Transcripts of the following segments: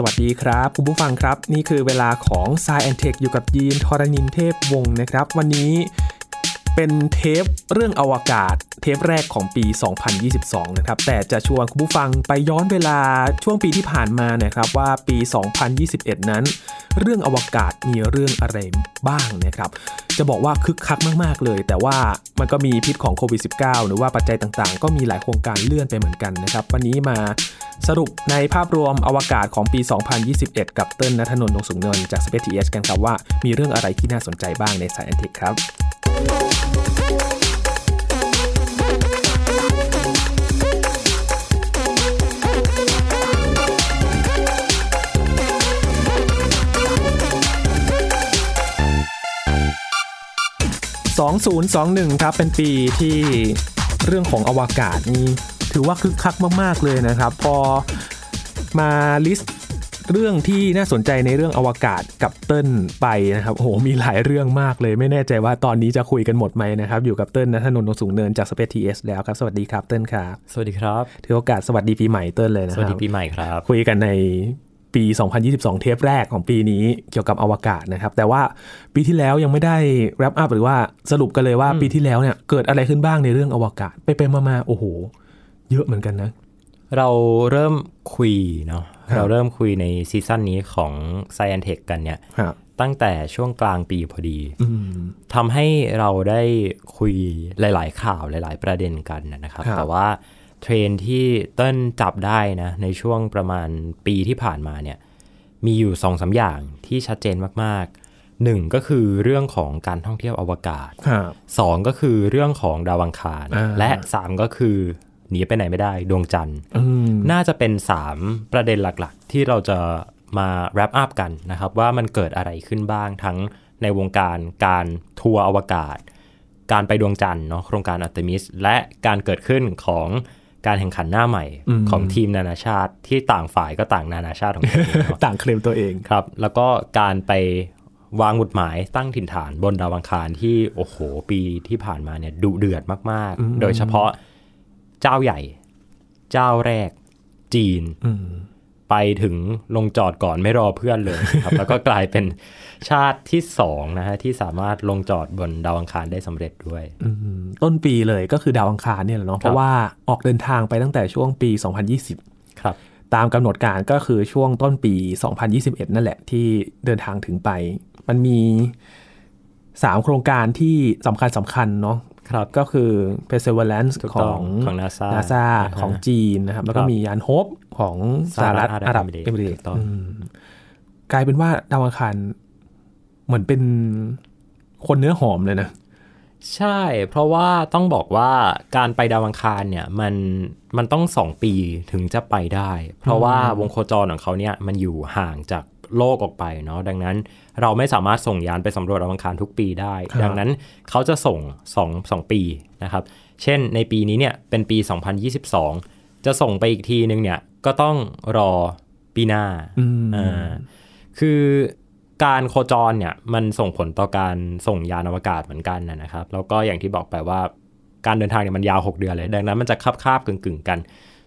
สวัสดีครับ คุณผู้ฟังครับ นี่คือเวลาของ s ซแอนเทคอยู่กับยีนทรณินเทพวงศ์นะครับ วันนี้ เป็นเทปเรื่องอวกาศ เทปแรกของปี 2022 นะครับ แต่จะชวนคุณผู้ฟังไปย้อนเวลาช่วงปีที่ผ่านมานะครับว่าปี 2021 นั้น เรื่องอวกาศมีเรื่องอะไรบ้างนะครับ จะบอกว่าคึกคักมาก ๆ เลย แต่ว่ามันก็มีพิษของโควิด -19 หรือว่าปัจจัยต่างๆ ก็มีหลายโครงการเลื่อนไปเหมือนกันนะครับ วันนี้มาสรุปในภาพรวมอวกาศของปี 2021 กับเติ้ลนัทนนท์ดงสูงเนินจาก Space TH กันครับว่ามีเรื่องอะไรที่น่าสนใจบ้างในสายแอนเทคครับ 2021 ครับ เป็นปีที่เรื่องของอวกาศนี่ถือว่าคึกคักมาก ๆ เลยนะครับ พอมา list เรื่องที่น่าสนใจในเรื่องอวกาศกับเติ้ลไปนะครับโอ้โหมีหลายเรื่องมากเลย ไม่แน่ใจว่าตอนนี้จะคุยกันหมดไหมนะครับ อยู่กับเติ้ลณัฐนนท์ดวงสูงเนินจาก Spaceth แล้วครับ สวัสดีครับเติ้ลครับ สวัสดีครับ ถือโอกาสสวัสดีปีใหม่เติ้ลเลยนะครับ สวัสดีปีใหม่ครับ คุยกันใน ปี 2022 เทปแรกของปีนี้เกี่ยวกับอวกาศนะครับ แต่ว่าปีที่แล้วยังไม่ได้ wrap up หรือว่าสรุปกันเลยว่าปีที่แล้วเนี่ยเกิดอะไรขึ้นบ้างในเรื่องอวกาศ ไปไปมาๆโอ้โห เยอะเหมือนกันนะ เราเริ่มคุยเนาะครับเราเริ่มคุยในซีซั่นนี้ของ Science Tech กันเนี่ยครับตั้งแต่ช่วงกลางปีพอดีอืมทำให้เราได้คุยหลาย ๆ ข่าวหลาย ๆ ประเด็นกันนะครับครับแต่ว่า เทรนด์ที่เต้นจับได้นะในช่วงประมาณปีที่ผ่านมาเนี่ยมีอยู่สองสาอย่างที่ชัดเจนมากๆหนึ่งก็คือเรื่องของการท่องเที่ยวอวกาศครับสองก็คือเรื่องของดาวอังคารอ่าและสามก็คือหนีไปไหนไม่ได้ดวงจันทร์อืมน่าจะเป็น3ประเด็นหลักๆ ที่เราจะมา wrap up กันนะครับ ว่ามันเกิดอะไรขึ้นบ้างทั้งในวงการการทัวร์อวกาศ การไปดวงจันทร์เนาะโครงการอัตมิส และการเกิดขึ้นของ การแข่งขันหน้าใหม่ของทีมนานาชาติที่ต่างฝ่ายก็ต่างนานาชาติของตัวเองเนาะต่างเคลมตัวเองครับ แล้วก็การไปวางหมุดหมายตั้งถิ่นฐานบนดาวอังคารที่โอ้โหปีที่ผ่านมาเนี่ยดุเดือดมากๆ โดยเฉพาะเจ้าใหญ่ เจ้าแรกจีนอืม ไปถึงลงจอดก่อนไม่รอเพื่อนเลยครับ แล้วก็กลายเป็นชาติที่สองนะฮะที่สามารถลงจอดบนดาวอังคารได้สำเร็จด้วยอืมต้นปีเลยก็คือดาวอังคารเนี่ยแหละเนาะเพราะว่าออกเดินทางไปตั้งแต่ช่วงปี 2020 ครับ ตามกำหนดการก็คือช่วงต้นปี 2021 นั่นแหละที่เดินทางถึงไป มันมี 3 โครงการที่สำคัญสำคัญเนาะ ครับก็คือ Perseverance ถูกขต้อองงของ NASA NASA อ่าฮะของจีนนะครับ แล้วก็ครับมียานโฮปของสหรัฐสหรัฐอาหรับอาหรับเอมิเรตถูกต้องกลายเป็นว่าดาวอังคารเหมือนเป็นคนเนื้อหอมเลยนะ ใช่ เพราะว่าต้องบอกว่าการไปดาวอังคารเนี่ยมันมันต้องสองปีถึงจะไปได้ เพราะว่าวงโคจรของเขาเนี่ยมันอยู่ห่างจากโลกออกไปเนาะดังนั้น เราไม่สามารถส่งยานไปสำรวจดาวอังคารทุกปีได้ครับดังนั้นเขาจะส่งสองสองปีนะครับ เช่นในปีนี้เนี่ยเป็นปี 2022 จะส่งไปอีกทีนึงเนี่ยก็ต้องรอปีหน้าอืมอ่าคือการโคจรเนี่ยมันส่งผลต่อการส่งยานอวกาศเหมือนกันนะนะครับ แล้วก็อย่างที่บอกไปว่าการเดินทางเนี่ยมันยาว 6 เดือนเลย ดังนั้นมันจะคาบคาบๆกึ่งกึ่งๆกัน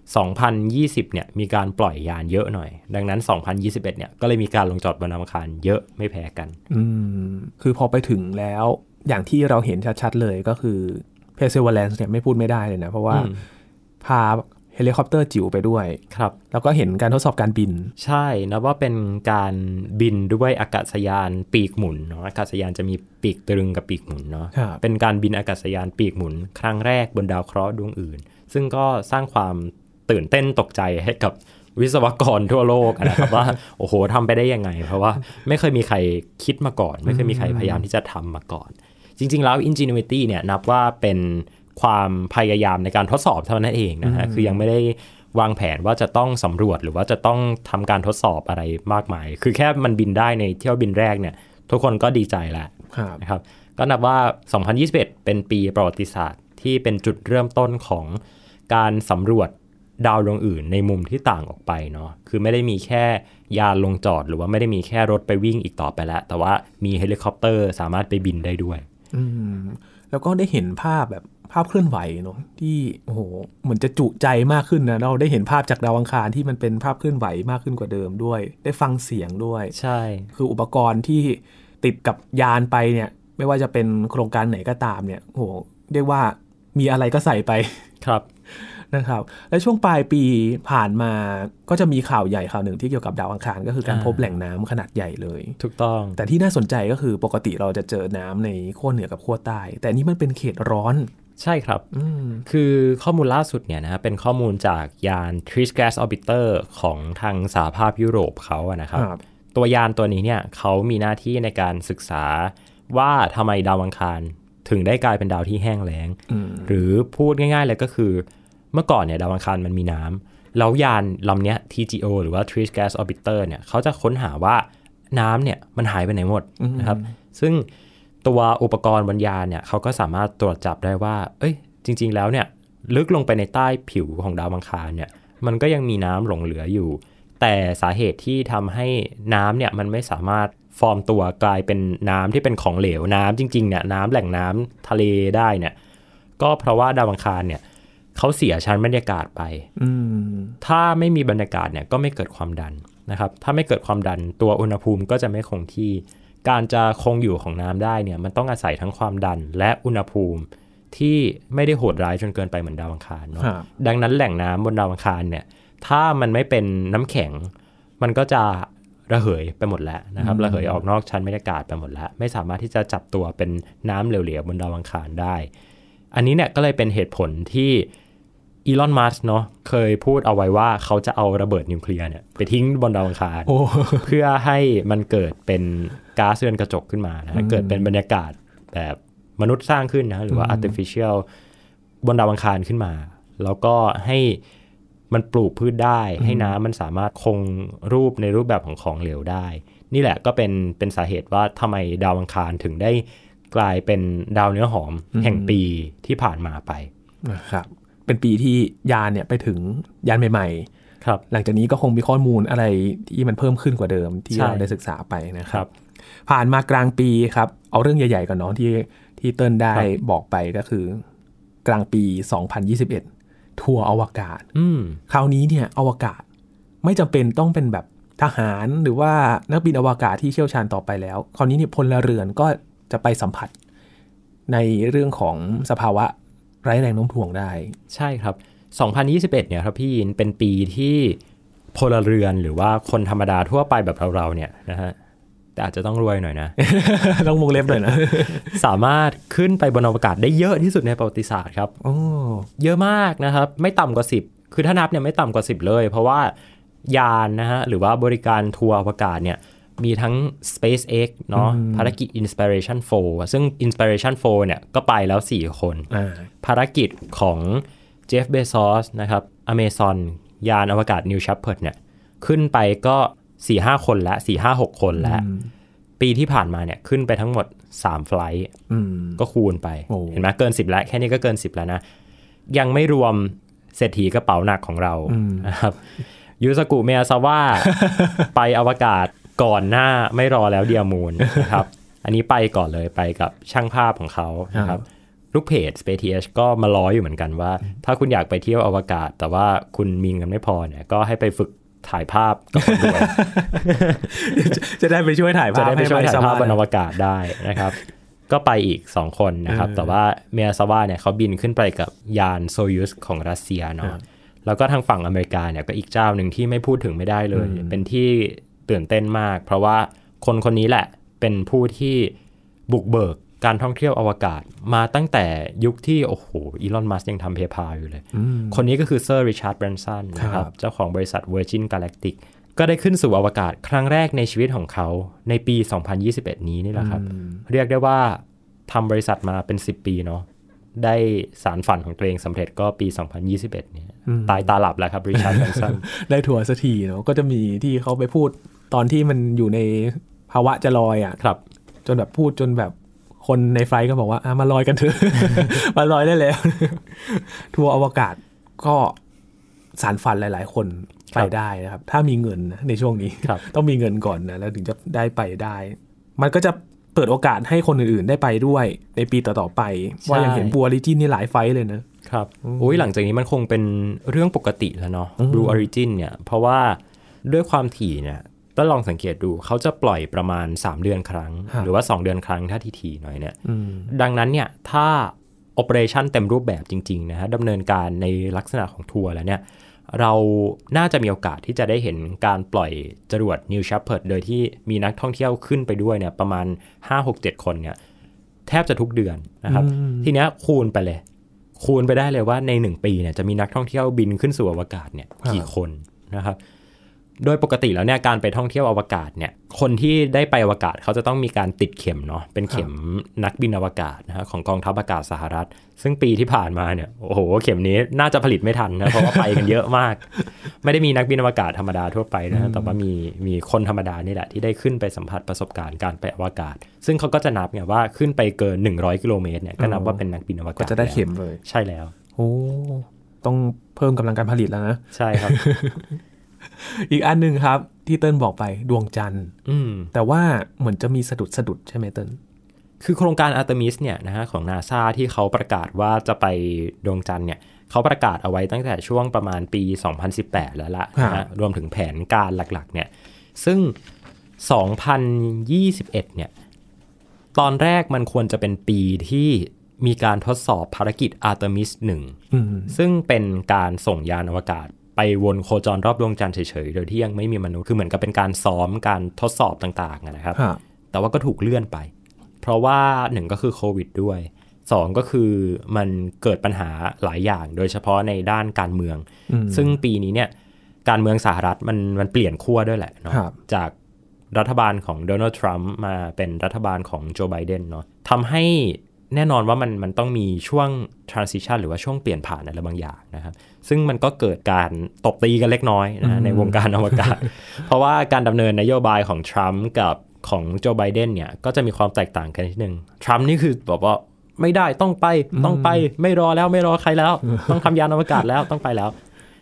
2020 เนี่ยมีการปล่อยยานเยอะหน่อย ดังนั้น 2021 เนี่ยก็เลยมีการลงจอดบนอวกาศเยอะไม่แพ้กัน อืม คือพอไปถึงแล้วอย่างที่เราเห็นชัดๆเลยก็คือ Perseverance เนี่ยไม่พูดไม่ได้เลยนะ เพราะว่าอืมพาเฮลิคอปเตอร์จิ๋วไปด้วยครับ แล้วก็เห็นการทดสอบการบิน ใช่นะว่าเป็นการบินด้วยอากาศยานปีกหมุนเนาะอากาศยานจะมีปีกตรึงกับปีกหมุนเนาะครับเป็นการบินอากาศยานปีกหมุน ครั้งแรกบนดาวเคราะห์ดวงอื่น ซึ่งก็สร้างความ ตื่นเต้นตกใจให้กับวิศวกรทั่วโลกนะครับว่าโอ้โหทำไปได้ยังไง เพราะว่าไม่เคยมีใครคิดมาก่อน ไม่เคยมีใครพยายามที่จะทำมาก่อน จริง ๆ แล้ว Ingenuity เนี่ยนับว่าเป็นความพยายามในการทดสอบเท่านั้นเองนะฮะคือยังไม่ได้วางแผนว่าจะต้องสำรวจหรือว่าจะต้องทำการทดสอบอะไรมากมาย คือแค่มันบินได้ในเที่ยวบินแรกเนี่ย ทุกคนก็ดีใจแล้วครับนะครับ ก็นับว่า 2021 เป็นปีประวัติศาสตร์ที่เป็นจุดเริ่มต้นของการสำรวจ ดาวดวงอื่นในมุมที่ต่างออกไปเนาะ คือไม่ได้มีแค่ยานลงจอดหรือว่าไม่ได้มีแค่รถไปวิ่งอีกต่อไปแล้ว แต่ว่ามีเฮลิคอปเตอร์สามารถไปบินได้ด้วย อืม แล้วก็ได้เห็นภาพแบบภาพเคลื่อนไหวเนาะที่โอ้โหเหมือนจะจุใจมากขึ้นนะเราได้เห็นภาพจากดาวอังคารที่มันเป็นภาพเคลื่อนไหวมากขึ้นกว่าเดิมด้วย ได้ฟังเสียงด้วย ใช่ คืออุปกรณ์ที่ติดกับยานไปเนี่ย ไม่ว่าจะเป็นโครงการไหนก็ตามเนี่ยโอ้โหเรียกว่ามีอะไรก็ใส่ไปครับ นะครับและช่วงปลายปีผ่านมาก็จะมีข่าวใหญ่ข่าวหนึ่งที่เกี่ยวกับดาวอังคาร ก็คือการอ่าพบแหล่งน้ำขนาดใหญ่เลย ถูกต้อง แต่ที่น่าสนใจก็คือปกติเราจะเจอน้ำในขั้วเหนือกับขั้วใต้ แต่อันนี้มันเป็นเขตร้อนใช่ครับอืมคือข้อมูลล่าสุดเนี่ยนะเป็นข้อมูลจากยาน t r i s Gas Orbiter ของทางสหภาพยุโรปเขาอะนะครับครับ ตัวยานตัวนี้เนี่ยเขามีหน้าที่ในการศึกษาว่าทำไมดาวอังคาร ถึงได้กลายเป็นดาวที่แห้งแล้งอืมหรือพูดง่ายๆเลยก็คือ เมื่อก่อนเนี่ยดาวอังคารมันมีน้ำแล้วยานลำเนี้ย TGO หรือว่า t r i s Gas Orbiter เนี่ยเขาจะค้นหาว่าน้ำเนี่ยมันหายไปไหนหมดนะครับ ซึ่งตัวอุปกรณ์บนยานเนี่ยเขาก็สามารถตรวจจับได้ว่า เอ้ย จริง ๆ แล้วเนี่ยลึกลงไปในใต้ผิวของดาวอังคารเนี่ย มันก็ยังมีน้ำหลงเหลืออยู่ แต่สาเหตุที่ทำให้น้ำเนี่ยมันไม่สามารถฟอร์มตัวกลายเป็นน้ำที่เป็นของเหลวน้ำจริงๆเนี่ยน้ำแหล่งน้ำทะเลได้เนี่ย ก็เพราะว่าดาวอังคารเนี่ย เขาเสียชั้นบรรยากาศไปอืมถ้าไม่มีบรรยากาศเนี่ยก็ไม่เกิดความดันนะครับ ถ้าไม่เกิดความดันตัวอุณหภูมิก็จะไม่คงที่ การจะคงอยู่ของน้ำได้เนี่ยมันต้องอาศัยทั้งความดันและอุณหภูมิที่ไม่ได้โหดร้ายจนเกินไปเหมือนดาวอังคารเนาะครับดังนั้นแหล่งน้ำบนดาวอังคารเนี่ย ถ้ามันไม่เป็นน้ำแข็ง มันก็จะระเหยไปหมดแล้วนะครับ ระเหยออกนอกชั้นบรรยากาศไปหมดแล้ว ไม่สามารถที่จะจับตัวเป็นน้ำเหลวๆบนดาวอังคารได้ อันนี้เนี่ยก็เลยเป็นเหตุผลที่ อีลอน มัสเนาะเคยพูดเอาไว้ว่าเขาจะเอาระเบิดนิวเคลียร์เนี่ยไปทิ้งบนดาวอังคารโอ้เพื่อให้มันเกิดเป็นก๊าซเรือนกระจกขึ้นมานะอืมเกิดเป็นบรรยากาศแบบมนุษย์สร้างขึ้นนะหรือว่า artificial บนดาวอังคารขึ้นมา แล้วก็ให้มันปลูกพืชได้ ให้น้ำมันสามารถคงรูปในรูปแบบของของเหลวได้ นี่แหละก็เป็นเป็นสาเหตุว่าทำไมดาวอังคารถึงได้กลายเป็นดาวเนื้อหอมแห่งปีที่ผ่านมาไปนะครับ เป็นปีที่ยานเนี่ยไปถึงยานใหม่ ๆ ครับ หลังจากนี้ก็คงมีข้อมูลอะไรที่มันเพิ่มขึ้นกว่าเดิมที่ใช่เราได้ศึกษาไปนะคครับรับ ผ่านมากลางปีครับ เอาเรื่องใหญ่ๆก่อนเนาะที่ที่เติ้ลได้ครับบอกไปก็คือ กลางปี 2021 ทัวร์อวกาศอืมคราวนี้เนี่ยอวกาศไม่จำเป็นต้องเป็นแบบทหารหรือว่านักบินอวกาศที่เชี่ยวชาญต่อไปแล้ว คราวนี้เนี่ยพลเรือนก็จะไปสัมผัสในเรื่องของสภาวะ ไร้แรงโน้มถ่วงได้ ใช่ครับ 2021 เนี่ยครับพี่ยินเป็นปีที่พลเรือนหรือว่าคนธรรมดาทั่วไปแบบเราๆเนี่ยนะฮะแต่อาจจะต้องรวยหน่อยนะ ต้องวงเล็บหน่อยนะ สามารถขึ้นไปบนอวกาศได้เยอะที่สุดในประวัติศาสตร์ครับโอ้เยอะมากนะครับ ไม่ต่ำกว่า 10 คือถ้านับเนี่ยไม่ต่ำกว่า 10 เลย เพราะว่ายานนะฮะหรือว่าบริการทัวร์อวกาศเนี่ย มีทั้ง SpaceX เนาะภารกิจ Inspiration 4 ซึ่ง Inspiration 4เนี่ยก็ไปแล้ว 4 คนอ่าภารกิจของเจฟเบซอสนะครับ Amazon ยานอวกาศ New Shepard เนี่ยขึ้นไปก็ 4-5 คนแล้ว4-5-6 คนแล้วปีที่ผ่านมาเนี่ยขึ้นไปทั้งหมด 3 ไฟลท์อืมก็คูณไปโอ้เห็นไหมเกิน 10 แล้ว แค่นี้ก็เกิน 10 แล้วนะ ยังไม่รวมเศรษฐีกระเป๋าหนักของเรานะครับยูสกุเมียซาว่าไปอวกาศ ก่อนหน้าไม่รอแล้วเดียมูนนะครับ อันนี้ไปก่อนเลยไปกับช่างภาพของเขานะครับลูกเพจ Space ก็มาล้ออยู่เหมือนกันว่า ถ้าคุณอยากไปเที่ยวอวกาศ แต่ว่าคุณมีเงินไม่พอเนี่ยก็ให้ไปฝึกถ่ายภาพกับคนรวยจะได้ไปช่วยถ่ายภาพจะได้ไปช่วยถ่ายภาพบนอให้วกาศได้นะครับ ก็ไปอีก 2 คนนะครับเออแต่ว่ามาเอซาว่าเนี่ยเขาบินขึ้นไปกับยานโซยูสของรัสเซียเนาะแล้วก็ทางฝั่งอเมริกาเนี่ยก็อีกเจ้าหนึ่งที่ไม่พูดถึงไม่ได้เลย เป็นที่ ตื่นเต้นมาก เพราะว่าคนคนนี้แหละเป็นผู้ที่บุกเบิกการท่องเที่ยวอวกาศมาตั้งแต่ยุคที่ โอ้โห อีลอน มัสก์ยังทำ PayPal อยู่เลยอืมคนนี้ก็คือเซอร์ริชาร์ดแบรนสันนะคครับเจ้าของบริษัท Virgin Galactic ก็ได้ขึ้นสู่อวกาศครั้งแรกในชีวิตของเขาในปี 2021 นี้นี่แหละครับ เรียกได้ว่าทำบริษัทมาเป็น 10 ปีเนาะได้สานฝันของตัวเองสำเร็จก็ปี 2021 เนี่ย ตายตาหลับแล้วครับริชาร์ดแบรนสันได้ทัวร์สักทีเนาะก็จะมีที่เขาไปพูด ตอนที่มันอยู่ในภาวะจะลอยอะครับ จนแบบพูดจนแบบคนใน flight ก็บอกว่าอะมาลอยกันเถอะ มาลอยได้แล้ว ทัวร์อวกาศก็สานฝันหลาย ๆ คนไปได้นะครับ ถ้ามีเงินนะในช่วงนี้ครับต้องมีเงินก่อนนะแล้วถึงจะได้ไปได้ มันก็จะเปิดโอกาสให้คนอื่น ๆ ได้ไปด้วยในปีต่อ ๆ ไป ว่ายังเห็นบัวออริจินนี่หลายไฟท์เลยนะครับอุ้ยหลังจากนี้มันคงเป็นเรื่องปกติแล้วเนาะ Blue Origin เนี่ย เพราะว่าด้วยความถี่เนี่ย ต้องลองสังเกตดูเขาจะปล่อยประมาณ 3 เดือนครั้งครับหรือว่า 2 เดือนครั้งถ้าที่ถี่หน่อยเนี่ยอืมดังนั้นเนี่ยถ้า operation เต็มรูปแบบจริงๆนะฮะดำเนินการในลักษณะของทัวร์แล้วเนี่ยเราน่าจะมีโอกาสที่จะได้เห็นการปล่อยจรวด New Shepard โดยที่มีนักท่องเที่ยวขึ้นไปด้วยเนี่ยประมาณ 5-6-7 คนเนี่ยแทบจะทุกเดือนนะครับอืมทีเนี้ยคูณไปเลย คูณไปได้เลยว่าในหนึ่งปีเนี่ยจะมีนักท่องเที่ยวบินขึ้นสู่อวกาศเนี่ยกี่คนนะครับ โดยปกติแล้วเนี่ยการไปท่องเที่ยวอวกาศเนี่ยคนที่ได้ไปอวกาศเขาจะต้องมีการติดเข็มเนาะเป็นเข็มนักบินอวกาศนะฮะของกองทัพอากาศสหรัฐ ซึ่งปีที่ผ่านมาเนี่ยโอ้โหเข็มนี้น่าจะผลิตไม่ทันนะเพราะว่าไปกันเยอะมาก ไม่ได้มีนักบินอวกาศธรรมดาทั่วไปนะฮะแต่ว่ามีมีคนธรรมดานี่แหละที่ได้ขึ้นไปสัมผัสประสบการณ์การไปอวกาศ ซึ่งเขาก็จะนับไงว่าขึ้นไปเกิน 100 กิโลเมตรเนี่ยก็นับว่าเป็นนักบินอวกาศก็จะได้เข็มแล้วเลยใช่แล้วโอ้ต้องเพิ่มกำลังการผลิตแล้วนะใช่ครับ อีกอันหนึ่งครับ ที่เติ้ลบอกไปดวงจันทร์อืมแต่ว่าเหมือนจะมีสะดุดสะดุดใช่ไหมเติ้ลคือโครงการอาร์ e มิสเนี่ยนะฮะของนาซาที่เขาประกาศว่าจะไปดวงจันทร์เนี่ยเขาประกาศเอาไว้ตั้งแต่ช่วงประมาณปี 2018 แล้วละนะฮะรวมถึงแผนการหลักๆ เนี่ย ซึ่ง 2021 เนี่ย ตอนแรกมันควรจะเป็นปีที่มีการทดสอบภารกิจอาร์ e มิส1อืมซึ่งเป็นการส่งยานอวกาศ ไปวนโคจรรอบดวงจันทร์เฉยๆ โดยที่ยังไม่มีมนุษย์ คือเหมือนกับเป็นการซ้อมการทดสอบต่างๆอะนะครับฮะแต่ว่าก็ถูกเลื่อนไป เพราะว่าหนึ่งก็คือโควิดด้วยสองก็คือมันเกิดปัญหาหลายอย่าง โดยเฉพาะในด้านการเมืองอืมซึ่งปีนี้เนี่ยการเมืองสหรัฐมันมันเปลี่ยนขั้วด้วยแหละเนาะครับจากรัฐบาลของโดนัลด์ทรัมป์มาเป็นรัฐบาลของโจไบเดนเนาะทำให้ แน่นอนว่ามันมันต้องมีช่วง transition หรือว่าช่วงเปลี่ยนผ่านอะไรบางอย่างนะครับ ซึ่งมันก็เกิดการตบตีกันเล็กน้อยนะฮะในวงการอวกาศ เพราะว่าการดำเนินนโยบายของทรัมป์กับของโจไบเดนเนี่ย ก็จะมีความแตกต่างกันนิดนึง ทรัมป์นี่คือบอกว่าไม่ได้ต้องไปต้องไปไม่รอแล้วไม่รอใครแล้ว ต้องทำยานอวกาศแล้วต้องไปแล้ว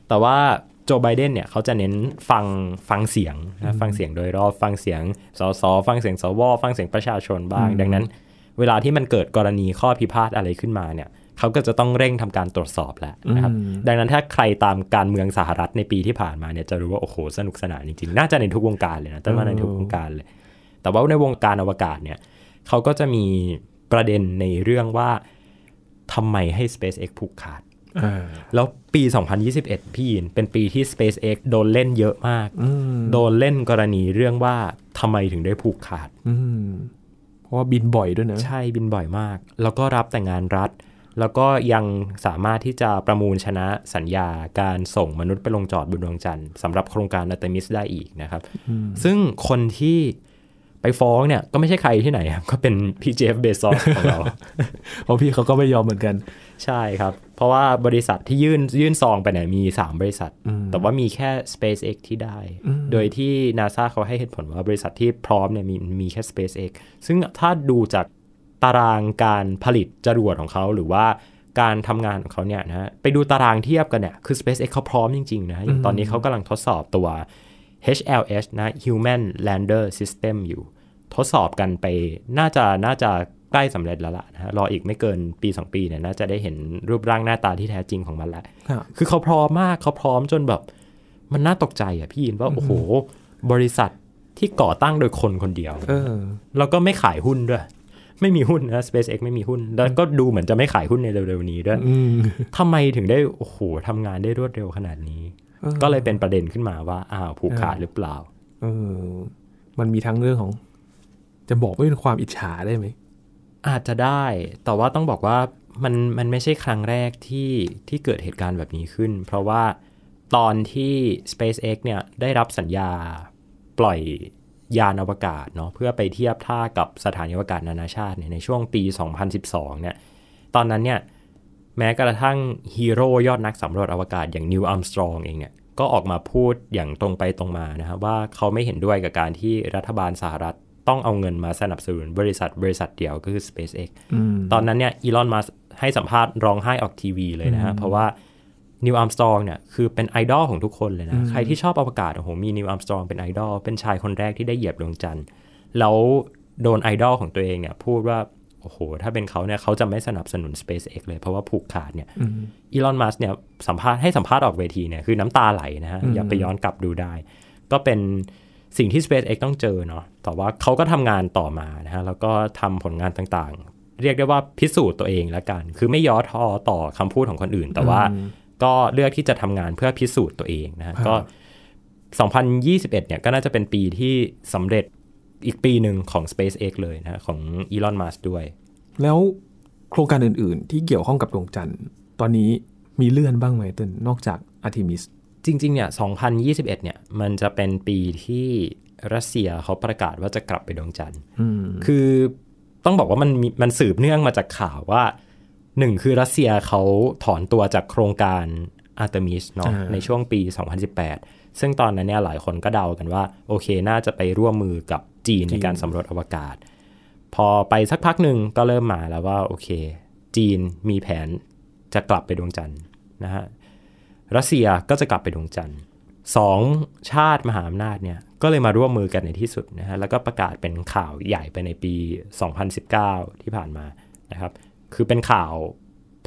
แต่ว่าโจไบเดนเนี่ยเขาจะเน้นฟังฟังเสียงนะฟังเสียงโดยรอบฟังเสียงสสฟังเสียงสวฟังเสียงประชาชนบ้าง ดังนั้น เวลาที่มันเกิดกรณีข้อพิพาทอะไรขึ้นมาเนี่ยเขาก็จะต้องเร่งทำการตรวจสอบแล้วนะครับอืมดังนั้นถ้าใครตามการเมืองสหรัฐในปีที่ผ่านมาเนี่ยจะรู้ว่า โอ้โห สนุกสนานจริงๆ น่าจะในทุกวงการเลยนะต้นว่าในทุกวงการเลย แต่ว่าในวงการอวกาศเนี่ยเขาก็จะมีประเด็นในเรื่องว่าทำไมให้ SpaceX ผูกขาดอ่าแล้วปี 2021 พี่ยินเป็นปีที่ SpaceX โดนเล่นเยอะมากอืมโดนเล่นกรณีเรื่องว่าทำไมถึงได้ผูกขาดอืม เพราะว่าบินบ่อยด้วยนะ ใช่บินบ่อยมาก แล้วก็รับแต่งานรัฐ แล้วก็ยังสามารถที่จะประมูลชนะสัญญาการส่งมนุษย์ไปลงจอดบนดวงจันทร์สำหรับโครงการอัตมิสได้อีกนะครับ ซึ่งคนที่ ไปฟ้องเนี่ยก็ไม่ใช่ใครที่ไหนครับก็เป็นพี่เจฟเบซอสของเราเพราะพี่เขาก็ไม่ยอมเหมือนกัน ใช่ครับ เพราะว่าบริษัทที่ยื่นยื่นซองไปเนี่ยมี 3 บริษัทอืมแต่ว่ามีแค่ SpaceX ที่ได้อืมโดยที่ NASA เขาให้เหตุผลว่าบริษัทที่พร้อมเนี่ยมีมีแค่ SpaceX ซึ่งถ้าดูจากตารางการผลิตจรวดของเขาหรือว่าการทำงานของเขาเนี่ยนะฮะไปดูตารางเทียบกันเนี่ยคือ SpaceX เขาพร้อมจริงๆนะฮะอย่างตอนนี้เขากำลังทดสอบตัว HLS นะ Human Lander System อยู่ ทดสอบกันไปน่าจะน่าจะใกล้สำเร็จแล้วล่ะนะฮะรออีกไม่เกินปี 2 ปีเนี่ยน่าจะได้เห็นรูปร่างหน้าตาที่แท้จริงของมันแล้วครับคือเขาพร้อมมากเขาพร้อมจนแบบ มันน่าตกใจอะพี่ยินว่าโอ้โห บริษัทที่ก่อตั้งโดยคนคนเดียวเออแล้วก็ไม่ขายหุ้นด้วย ไม่มีหุ้นนะ SpaceX ไม่มีหุ้น แล้วก็ดูเหมือนจะไม่ขายหุ้นในเร็วๆนี้ด้วยอืมทำไมถึงได้โอ้โหทำงานได้รวดเร็วขนาดนี้เออ ก็เลยเป็นประเด็นขึ้นมาว่าอ้าวผูกขาดหรือเปล่าเออมันมีทั้งเรื่องของ จะบอกว่าเป็นความอิจฉาได้ไหมอาจจะได้ แต่ว่าต้องบอกว่ามันมันไม่ใช่ครั้งแรกที่ที่เกิดเหตุการณ์แบบนี้ขึ้น เพราะว่าตอนที่ SpaceX เนี่ยได้รับสัญญาปล่อยยานอวกาศเนาะเพื่อไปเทียบท่ากับสถานีอวกาศนานาชาติเนี่ยในช่วงปี 2012 เนี่ย ตอนนั้นเนี่ย แม้กระทั่งฮีโร่ยอดนักสำรวจอวกาศอย่างนีล อาร์มสตรองเองเนี่ยก็ออกมาพูดอย่างตรงไปตรงมานะครับว่าเขาไม่เห็นด้วยกับการที่รัฐบาลสหรัฐต้องเอาเงินมาสนับสนุนบริษัทบริษัทเดียวก็คือ SpaceX อืมตอนนั้นเนี่ยอีลอนมัสก์ให้สัมภาษณ์ร้องไห้ออกทีวีเลยนะฮะเพราะว่านีล อาร์มสตรองเนี่ยคือเป็นไอดอลของทุกคนเลยนะ ใครที่ชอบอวกาศโอ้โหมีนีล อาร์มสตรองเป็นไอดอลเป็นชายคนแรกที่ได้เหยียบดวงจันทร์แล้วโดนไอดอลของตัวเองเนี่ยพูดว่า โอ้โห ถ้าเป็นเขาเนี่ยเขาจะไม่สนับสนุน SpaceX เลย เพราะว่าผูกขาดเนี่ยอืมอีลอน มัสเนี่ยสัมภาษณ์ให้สัมภาษณ์ออกเวทีเนี่ยคือน้ำตาไหลนะฮะอืมอย่าไปย้อนกลับดูได้ ก็เป็นสิ่งที่ SpaceX ต้องเจอเนาะ แต่ว่าเขาก็ทำงานต่อมานะฮะ แล้วก็ทำผลงานต่างๆ เรียกได้ว่าพิสูจน์ตัวเองแล้วกัน คือไม่ย่อท้อต่อคำพูดของคนอื่น แต่ว่าอืมก็เลือกที่จะทำงานเพื่อพิสูจน์ตัวเองนะฮะครับก็ 2021 เนี่ยก็น่าจะเป็นปีที่สำเร็จ อีกปีหนึ่งของ SpaceX เลยนะฮะของอีลอนมัสก์ด้วย แล้วโครงการอื่นๆ ที่เกี่ยวข้องกับดวงจันทร์ ตอนนี้มีเลื่อนบ้างไหมเต้นนอกจากอาร์ทิมิสจริง ๆ เนี่ย 2021 เนี่ย มันจะเป็นปีที่รัสเซียเขาประกาศว่าจะกลับไปดวงจันทร์อืมคือต้องบอกว่ามันมีมันสืบเนื่องมาจากข่าวว่าหนึ่งคือรัสเซียเขาถอนตัวจากโครงการอาร์เตมิสเนาะอ่าในช่วงปี 2018 ซึ่งตอนนั้นเนี่ยหลายคนก็เดากันว่า โอเค น่าจะไปร่วมมือกับ จีนในการสำรวจอวกาศ พอไปสักพักหนึ่งก็เริ่มมาแล้วว่าโอเค จีนมีแผนจะกลับไปดวงจันทร์นะฮะรัสเซียก็จะกลับไปดวงจันทร์สองชาติมหาอำนาจเนี่ยก็เลยมาร่วมมือกันในที่สุดนะฮะแล้วก็ประกาศเป็นข่าวใหญ่ไปในปี 2019 ที่ผ่านมานะครับ คือเป็นข่าว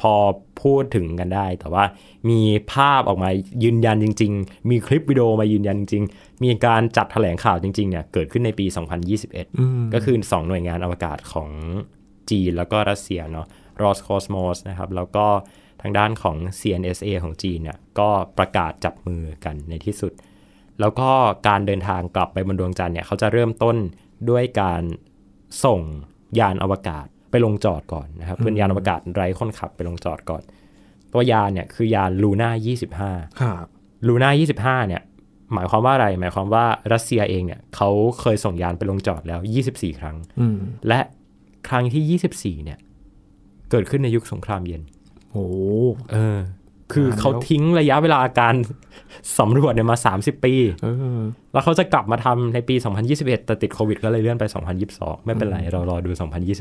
พอพูดถึงกันได้ แต่ว่ามีภาพออกมายืนยันจริง ๆ มีคลิปวิดีโอมายืนยันจริง ๆ มีการจัดแถลงข่าวจริงๆเนี่ยเกิดขึ้นในปี 2021อืมก็คือ 2 หน่วยงานอวกาศของจีนแล้วก็รัสเซียเนาะ Roscosmos นะครับ แล้วก็ทางด้านของ CNSA ของจีนเนี่ยก็ประกาศจับมือกันในที่สุด แล้วก็การเดินทางกลับไปบนดวงจันทร์เนี่ยเขาจะเริ่มต้นด้วยการส่งยานอวกาศ ไปลงจอดก่อนนะครับเป็นยานอวกาศไร้คนขับไปลงจอดก่อน ตัวยานเนี่ยคือยานลูน่า25ครับลูน่า25เนี่ยหมายความว่าอะไร หมายความว่ารัสเซียเองเนี่ยเขาเคยส่งยานไปลงจอดแล้ว 24 ครั้งอืมและครั้งที่ 24 เนี่ย เกิดขึ้นในยุคสงครามเย็น โอ้เออ คืออ่าเขาแล้วทิ้งระยะเวลาการสำรวจเนี่ยมา 30 ปีเออแล้วเขาจะกลับมาทำในปี 2021 แต่ติดโควิดก็เลยเลื่อนไป 2022 ไม่เป็นไร เรารอดู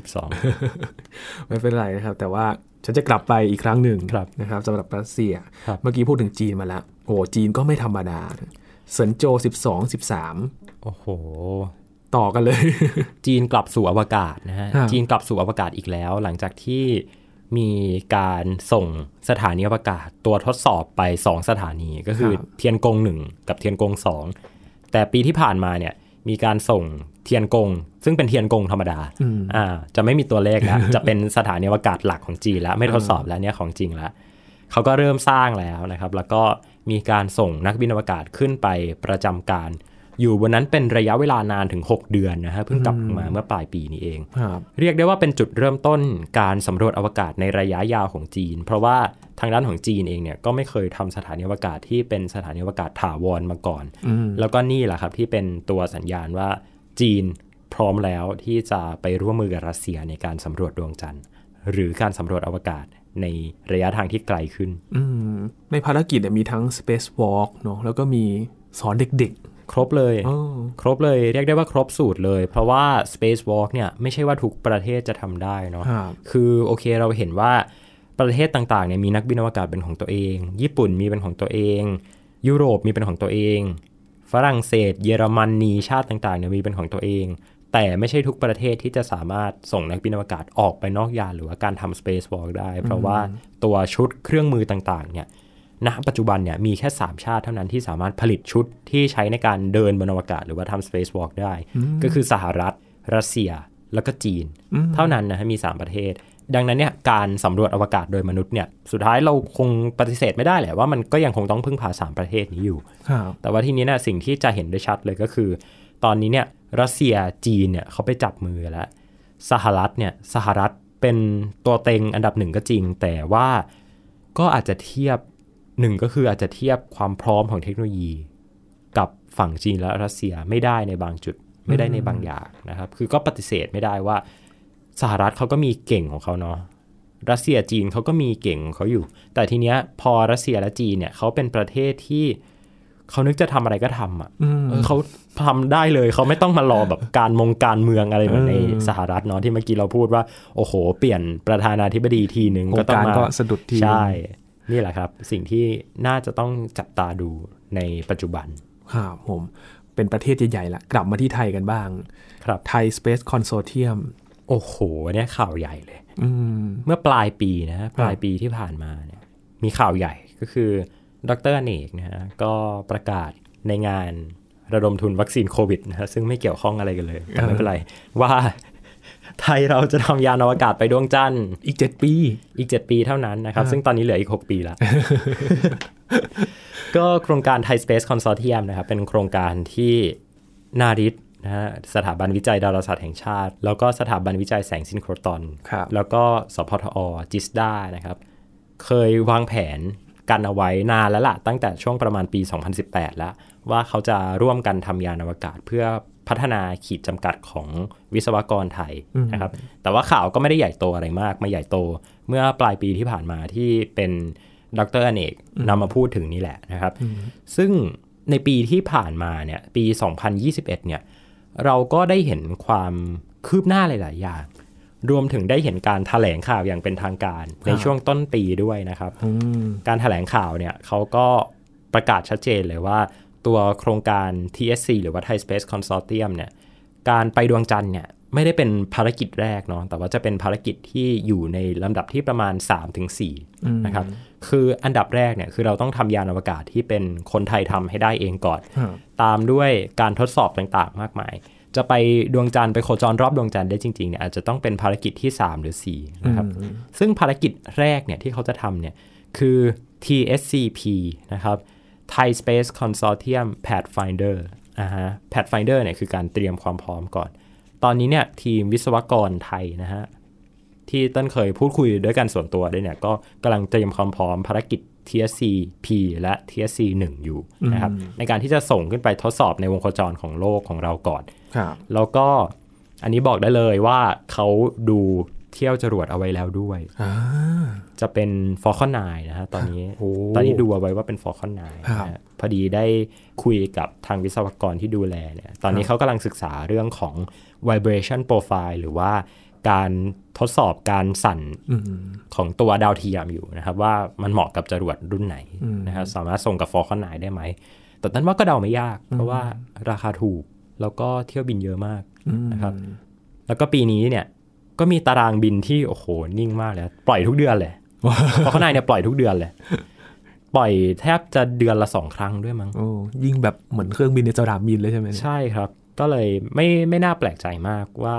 2022 ไม่เป็นไรนะครับ แต่ว่าฉันจะกลับไปอีกครั้งหนึ่งครับนะครับสำหรับรัสเซียครับเมื่อกี้พูดถึงจีนมาแล้ว โอ้จีนก็ไม่ธรรมดาเซินโจ 12 13 โอ้โห ต่อกันเลย จีนกลับสู่อวกาศนะฮะครับจีนกลับสู่อวกาศอีกแล้ว หลังจากที่ มีการส่งสถานีอวกาศตัวทดสอบไป 2 สถานีก็คือเทียนกง1กับเทียนกง2แต่ปีที่ผ่านมาเนี่ยมีการส่งเทียนกง ซึ่งเป็นเทียนกงธรรมดาอืมอ่าจะไม่มีตัวเลขแล้วจะเป็นสถานีอวกาศหลักของจีนแล้วไม่ทดสอบแล้วเนี่ยของจริงแล้วเขาก็เริ่มสร้างแล้วนะครับ แล้วก็มีการส่งนักบินอวกาศขึ้นไปประจำการ อยู่บนนั้นเป็นระยะเวลานานถึง 6 เดือนนะฮะเพิ่งกลับมาเมื่อปลายปีนี้เองครับเรียกได้ว่าเป็นจุดเริ่มต้นการสำรวจอวกาศในระยะยาวของจีน เพราะว่าทางด้านของจีนเองเนี่ยก็ไม่เคยทำสถานีอวกาศที่เป็นสถานีอวกาศถาวรมาก่อนอืมแล้วก็นี่แหละครับที่เป็นตัวสัญญาณว่าจีนพร้อมแล้วที่จะไปร่วมมือกับรัสเซียในการสำรวจดวงจันทร์ หรือการสำรวจอวกาศในระยะทางที่ไกลขึ้นอืมในภารกิจเนี่ยมีทั้ง Space Walk เนาะแล้วก็มีสอนเด็ก ครบเลยๆอ๋อครบเลยเรียกได้ว่าครบสูตรเลย เพราะว่า Space Walk เนี่ยไม่ใช่ว่าทุกประเทศจะทำได้เนาะครับคือโอเคเราเห็นว่าประเทศต่างๆเนี่ยมีนักบินอวกาศเป็นของตัวเอง ญี่ปุ่นมีเป็นของตัวเอง ยุโรปมีเป็นของตัวเอง ฝรั่งเศส เยอรมนนีชาติต่างๆเนี่ยมีเป็นของตัวเอง แต่ไม่ใช่ทุกประเทศที่จะสามารถส่งนักบินอวกาศออกไปนอกยานหรือว่าการทำ Space Walk ได้ เพราะว่าตัวชุดเครื่องมือต่างๆเนี่ย ณปัจจุบันเนี่ยมีแค่ 3 ชาติเท่านั้นที่สามารถผลิตชุดที่ใช้ในการเดินบนอวกาศหรือว่าทำ Space Walk ได้ ก็คือสหรัฐ รัสเซีย แล้วก็จีน เท่านั้นนะฮะมี 3 ประเทศ ดังนั้นเนี่ยการสำรวจอวกาศโดยมนุษย์เนี่ยสุดท้ายเราคงปฏิเสธไม่ได้แหละว่ามันก็ยังคงต้องพึ่งพาสามประเทศนี้อยู่ครับแต่ว่าทีนี้เนี่ยสิ่งที่จะเห็นได้ชัดเลยก็คือ ตอนนี้เนี่ยรัสเซียจีนเนี่ยเขาไปจับมือแล้วสหรัฐเนี่ยสหรัฐเป็นตัวเต็งอันดับหนึ่งก็จริง แต่ว่าก็อาจจะเทียบ หนึ่งก็คืออาจจะเทียบความพร้อมของเทคโนโลยี กับฝั่งจีนและรัสเซียไม่ได้ในบางจุดไม่ได้ในบางอย่างนะครับ คือก็ปฏิเสธไม่ได้ว่าสหรัฐเขาก็มีเก่งของเขาเนาะรัสเซียจีนเขาก็มีเก่งของเขาอยู่ แต่ทีเนี้ยพอรัสเซียและจีนเนี่ยเขาเป็นประเทศที่เขานึกจะทำอะไรก็ทำอะอืมเออเขาทำได้เลยเขาไม่ต้องมารอแบบการมงการเมืองอะไรเหมือนในสหรัฐเนาะที่เมื่อกี้เราพูดว่า โอ้โห เปลี่ยนประธานาธิบดีทีหนึ่งโครก็งต้องการมาก็สะดุดทีใช่ นี่แหละครับ สิ่งที่น่าจะต้องจับตาดูในปัจจุบันครับผมเป็นประเทศใหญ่ๆละกลับมาที่ไทยกันบ้าง ครับไทย Space Consortium โอ้โหเนี่ยข่าวใหญ่เลยอืมเมื่อปลายปีนะฮะปลายปีที่ผ่านมาเนี่ยมีข่าวใหญ่ก็คือดรอเนกนะฮะก็ประกาศในงานระดมทุนวัคซีนโควิดนะฮะซึ่งไม่เกี่ยวข้องอะไรกันเลยแต่ไม่เป็นไร ว่า ไทยเราจะทำยานอวกาศไปดวงจันทร์อีกเจ็ดปี อีก 7 ปีเท่านั้นนะครับ ซึ่งตอนนี้เหลืออีก 6 ปีละก็โครงการ Thai Space Consortium นะครับ เป็นโครงการที่นาริตนะฮะสถาบันวิจัยดาราศาสตร์แห่งชาติ แล้วก็สถาบันวิจัยแสงซินโครตรอนครับแล้วก็สพทอจิสดานะครับ เคยวางแผนกันเอาไว้นานแล้วล่ะ ตั้งแต่ช่วงประมาณปี 2018 แล้ว ว่าเขาจะร่วมกันทำยานอวกาศเพื่อ พัฒนาขีดจำกัดของวิศวกรไทยนะครับ แต่ว่าข่าวก็ไม่ได้ใหญ่โตอะไรมาก มาใหญ่โตเมื่อปลายปีที่ผ่านมาที่เป็นดรอเนกนำมาพูดถึงนี่แหละนะครับ ซึ่งในปีที่ผ่านมาเนี่ยปี 2021 เนี่ย เราก็ได้เห็นความคืบหน้าหลาย ๆ อย่าง รวมถึงได้เห็นการถแถลงข่าวอย่างเป็นทางการในช่วงต้นปีด้วยนะครับอืมการถแถลงข่าวเนี่ยเขาก็ประกาศชัดเจนเลยว่า ตัวโครงการ TSC หรือว่า Thai Space Consortium เนี่ยการไปดวงจันทร์เนี่ยไม่ได้เป็นภารกิจแรกเนาะแต่ว่าจะเป็นภารกิจที่อยู่ในลำดับที่ประมาณ 3-4นะครับคืออันดับแรกเนี่ยคือเราต้องทำยานอวกาศที่เป็นคนไทยทำให้ได้เองก่อนครับตามด้วยการทดสอบต่างๆ มากมาย จะไปดวงจันทร์ไปโคจรรอบดวงจันทร์ได้จริงๆเนี่ยอาจจะต้องเป็นภารกิจที่ 3 หรือ 4 นะครับ ซึ่งภารกิจแรกเนี่ยที่เขาจะทำเนี่ยคือ TSCP นะครับ Thai Space Consortium Pathfinder อ่าฮะ Pathfinder เนี่ยคือการเตรียมความพร้อมก่อน ตอนนี้เนี่ยทีมวิศวกรไทยนะฮะ ที่ต้นเคยพูดคุยด้วยกันส่วนตัวด้วยเนี่ย ก็กำลังเตรียมความพร้อมภารกิจ TSC P และ TSC 1 อยู่นะครับในการที่จะส่งขึ้นไปทดสอบในวงโคจรของโลกของเราก่อนครับแล้วก็อันนี้บอกได้เลยว่าเขาดู เที่ยวจรวดเอาไว้แล้วด้วยอ่าจะเป็น Falcon 9 นะฮะตอนนี้โอ้ตอนนี้ดูเอาไว้ว่าเป็น Falcon 9ครับนะฮะพอดีได้คุยกับทางวิศวกรที่ดูแลเนี่ยตอนนี้เขากำลังศึกษาเรื่องของ vibration profile หรือว่าการทดสอบการสั่นอืมของตัวดาวเทียมอยู่นะครับ ว่ามันเหมาะกับจรวดรุ่นไหนนะครับสามารถส่งกับ Falcon 9 ได้ไหมแต่นั้นว่าก็เดาไม่ยาก เพราะว่าราคาถูกแล้วก็เที่ยวบินเยอะมากนะครับ แล้วก็ปีนี้เนี่ย ก็มีตารางบินที่โอ้โหนิ่งมากเลยปล่อยทุกเดือนเลยเพราะข้างในเนี่ยปล่อยทุกเดือนเลยปล่อยแทบจะเดือนละสองครั้งด้วยมั้งโอ้ยิ่งแบบเหมือนเครื่องบินในสนามบินเลยใช่ไหมเนี่ยใช่ครับ ก็เลยไม่ไม่น่าแปลกใจมากว่า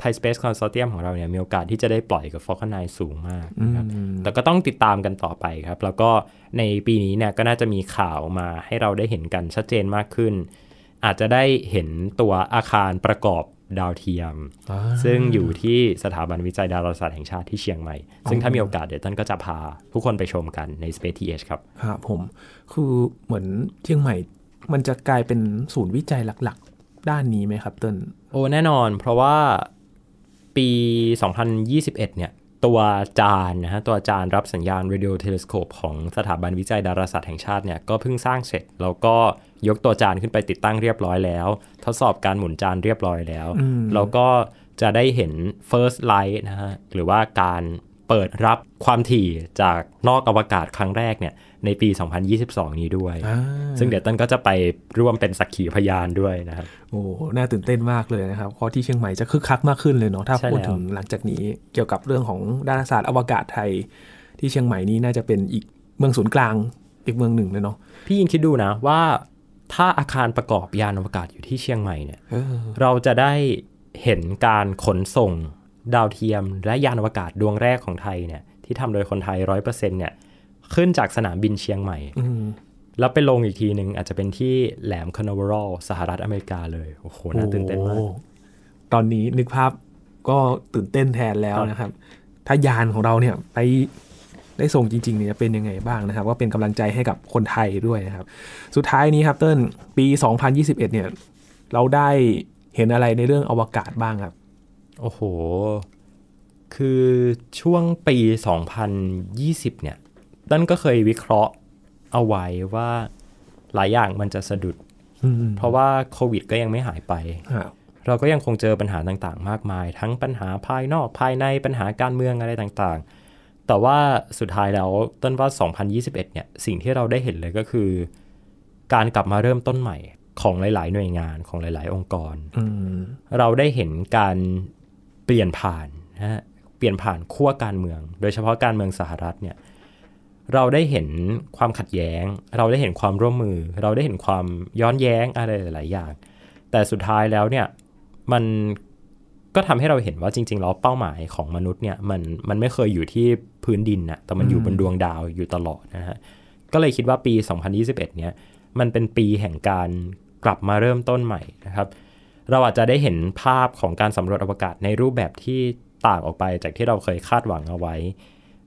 Thai Space Consortium ของเราเนี่ยมีโอกาสที่จะได้ปล่อยกับ Falcon 9สูงมากนะครับแต่ก็ต้องติดตามกันต่อไปครับ แล้วก็ในปีนี้เนี่ยก็น่าจะมีข่าวมาให้เราได้เห็นกันชัดเจนมากขึ้น อาจจะได้เห็นตัวอาคารประกอบ ดาวเทียมอ่าซึ่งอยู่ที่สถาบันวิจัยดาราศาสตร์แห่งชาติที่เชียงใหม่ ซึ่งถ้ามีโอกาสเดี๋ยวต้นก็จะพาผู้คนไปชมกันใน Space TH ครับครับผมคือเหมือนเชียงใหม่ มันจะกลายเป็นศูนย์วิจัยหลักๆ ด้านนี้ไหมครับเติ้ลโอ้แน่นอน เพราะว่าปี 2021 เนี่ย ตัวจานนะฮะตัวจานรับสัญญาณ radio telescope ของสถาบันวิจัยดาราศาสตร์แห่งชาติเนี่ยก็เพิ่งสร้างเสร็จ แล้วก็ยกตัวจานขึ้นไปติดตั้งเรียบร้อยแล้ว ทดสอบการหมุนจานเรียบร้อยแล้ว แล้วก็จะได้เห็น first light นะฮะหรือว่าการ เปิดรับความถี่จากนอกอวกาศครั้งแรกเนี่ยในปี 2022 นี้ด้วยอ่าซึ่งเดี๋ยวต้นก็จะไปร่วมเป็นสักขีพยานด้วยนะครับ โอ้ น่าตื่นเต้นมากเลยนะครับเพราะที่เชียงใหม่จะคึกคักมากขึ้นเลยเนาะ ถ้าใช่พูดแล้วถึงหลังจากนี้เกี่ยวกับเรื่องของดาราศาสตร์อวกาศไทย ที่เชียงใหม่นี้น่าจะเป็นอีกเมืองศูนย์กลางอีกเมืองหนึ่งเลยเนาะ พี่ยินคิดดูนะว่าถ้าอาคารประกอบยานอวกาศอยู่ที่เชียงใหม่เนี่ยเออเราจะได้เห็นการขนส่ง ดาวเทียมและยานอวกาศดวงแรกของไทยเนี่ยที่ทำโดยคนไทยร้อยเปอร์เซ็นต์เนี่ยขึ้นจากสนามบินเชียงใหม่มแล้วไปลงอีกทีหนึ่งอาจจะเป็นที่แหลมคานเวอรัลสหรัฐอเมริกาเลย โอ้โห น่าตื่นเต้นมาก ตอนนี้นึกภาพก็ตื่นเต้นแทนแล้วนะครับ ถ้ายานของเราเนี่ยไปได้ส่งจริงๆเนี่ยเป็นยังไงบ้างนะครับ ก็เป็นกำลังใจให้กับคนไทยด้วยนะครับ สุดท้ายนี้ครับเติ้ลปี 2021 เนี่ย เราได้เห็นอะไรในเรื่องอวกาศบ้างครับ โอ้โห คือช่วงปี 2020 เนี่ยต้นก็เคยวิเคราะห์เอาไว้ว่าหลายอย่างมันจะสะดุดอืมเพราะว่าโควิดก็ยังไม่หายไปครับเราก็ยังคงเจอปัญหาต่างๆ มากมาย ทั้งปัญหาภายนอกภายในปัญหาการเมืองอะไรต่างๆ แต่ว่าสุดท้ายแล้วต้นว่า 2021 เนี่ยสิ่งที่เราได้เห็นเลยก็คือ การกลับมาเริ่มต้นใหม่ของหลาย ๆ หน่วยงานของหลาย ๆ องค์กรอืมเราได้เห็นการ เปลี่ยนผ่านนะฮะเปลี่ยนผ่านขั้วการเมือง โดยเฉพาะการเมืองสหรัฐเนี่ยเราได้เห็นความขัดแย้ง เราได้เห็นความร่วมมือ เราได้เห็นความย้อนแย้งอะไรหลาย ๆ อย่าง แต่สุดท้ายแล้วเนี่ยมันก็ทำให้เราเห็นว่าจริง ๆ แล้วเป้าหมายของมนุษย์เนี่ยมันมันไม่เคยอยู่ที่พื้นดินนะแต่มันอยู่บนดวงดาวอยู่ตลอดนะฮะก็เลยคิดว่าปี 2021 เนี่ยมันเป็นปีแห่งการกลับมาเริ่มต้นใหม่นะครับ เราอาจจะได้เห็นภาพของการสำรวจอวกาศในรูปแบบที่ต่างออกไปจากที่เราเคยคาดหวังเอาไว้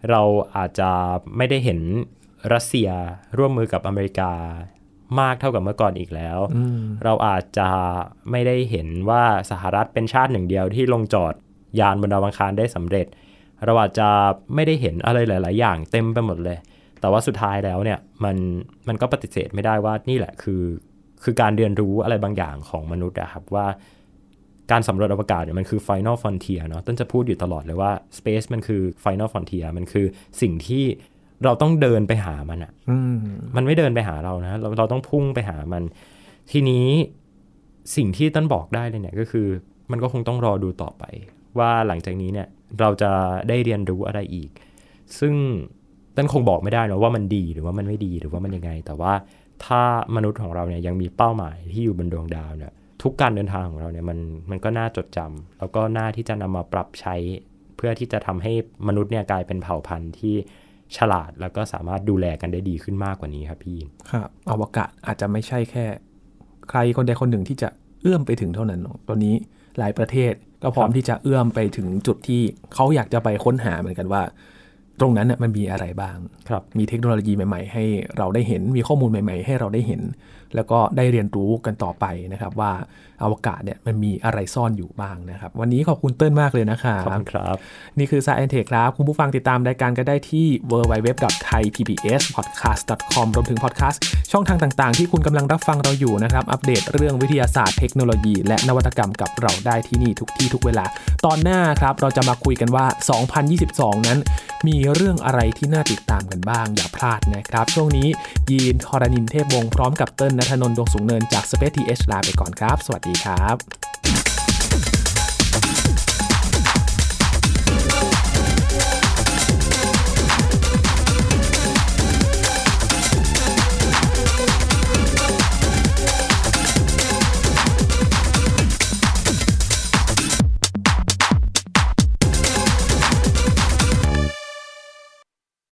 เราอาจจะไม่ได้เห็นรัสเซียร่วมมือกับอเมริกามากเท่ากับเมื่อก่อนอีกแล้ว เราอาจจะไม่ได้เห็นว่าสหรัฐเป็นชาติหนึ่งเดียวที่ลงจอดยานบนดาวอังคารได้สำเร็จ เราอาจจะไม่ได้เห็นอะไรหลาย ๆ อย่างเต็มไปหมดเลย แต่ว่าสุดท้ายแล้วเนี่ยมันมันก็ปฏิเสธไม่ได้ว่านี่แหละคือ คือการเรียนรู้อะไรบางอย่างของมนุษย์อะครับว่าการสำรวจอวกาศเนี่ยมันคือ final frontier เนาะต้นจะพูดอยู่ตลอดเลยว่า space มันคือ final frontier มันคือสิ่งที่เราต้องเดินไปหามันอะอืมมันไม่เดินไปหาเรานะเราเราต้องพุ่งไปหามัน ทีนี้สิ่งที่ต้นบอกได้เลยเนี่ยก็คือ มันก็คงต้องรอดูต่อไป ว่าหลังจากนี้เนี่ยเราจะได้เรียนรู้อะไรอีก ซึ่งต้นคงบอกไม่ได้นะว่ามันดีหรือว่ามันไม่ดีหรือว่ามันยังไง แต่ว่า ถ้ามนุษย์ของเราเนี่ยยังมีเป้าหมายที่อยู่บนดวงดาวเนี่ยทุกการเดินทางของเราเนี่ยมันมันก็น่าจดจำแล้วก็น่าที่จะนำมาปรับใช้ เพื่อที่จะทำให้มนุษย์เนี่ยกลายเป็นเผ่าพันธุ์ที่ฉลาดแล้วก็สามารถดูแลกันได้ดีขึ้นมากกว่านี้ครับพี่ครับอวกาศอาจจะไม่ใช่แค่ ใครคนใดคนหนึ่งที่จะเอื้อมไปถึงเท่านั้นตอนนี้หลายประเทศก็พร้อมที่จะเอื้อมไปถึงจุดที่เขาอยากจะไปค้นหาเหมือนกันว่า ตรงนั้นน่ะมันมีอะไรบ้างครับมีเทคโนโลยีใหม่ ๆ ให้เราได้เห็น มีข้อมูลใหม่ ๆ ให้เราได้เห็น แล้วก็ได้เรียนรู้กันต่อไปนะครับว่า อวกาศเนี่ยมันมีอะไรซ่อนอยู่บ้างนะครับ วันนี้ขอบคุณเติ้ลมากเลยนะครัขอบบคุณครับ นี่คือ Science Tech ครับ คุณผู้ฟังติดตามรายการก็ได้ที่ www.thaipbspodcast.com รวมถึงพอดแคสต์ช่องทางต่าง ๆ ที่คุณกำลังรับฟังเราอยู่นะครับ อัปเดตเรื่องวิทยาศาสตร์เทคโนโลยี และนวัตกรรมกับเราได้ที่นี่ทุกที่ทุกเวลา ตอนหน้าครับเราจะมาคุยกันว่า 2022 นั้น มีเรื่องอะไรที่น่าติดตามกันบ้าง อย่าพลาดนะครับ ช่วงนี้ยีนทรณินเทพวงศ์พร้อมกับเติ้ลนัทนนท์ดวงสูงเนินจาก Space TH ลาไปก่อนครับ สวัสดีครับ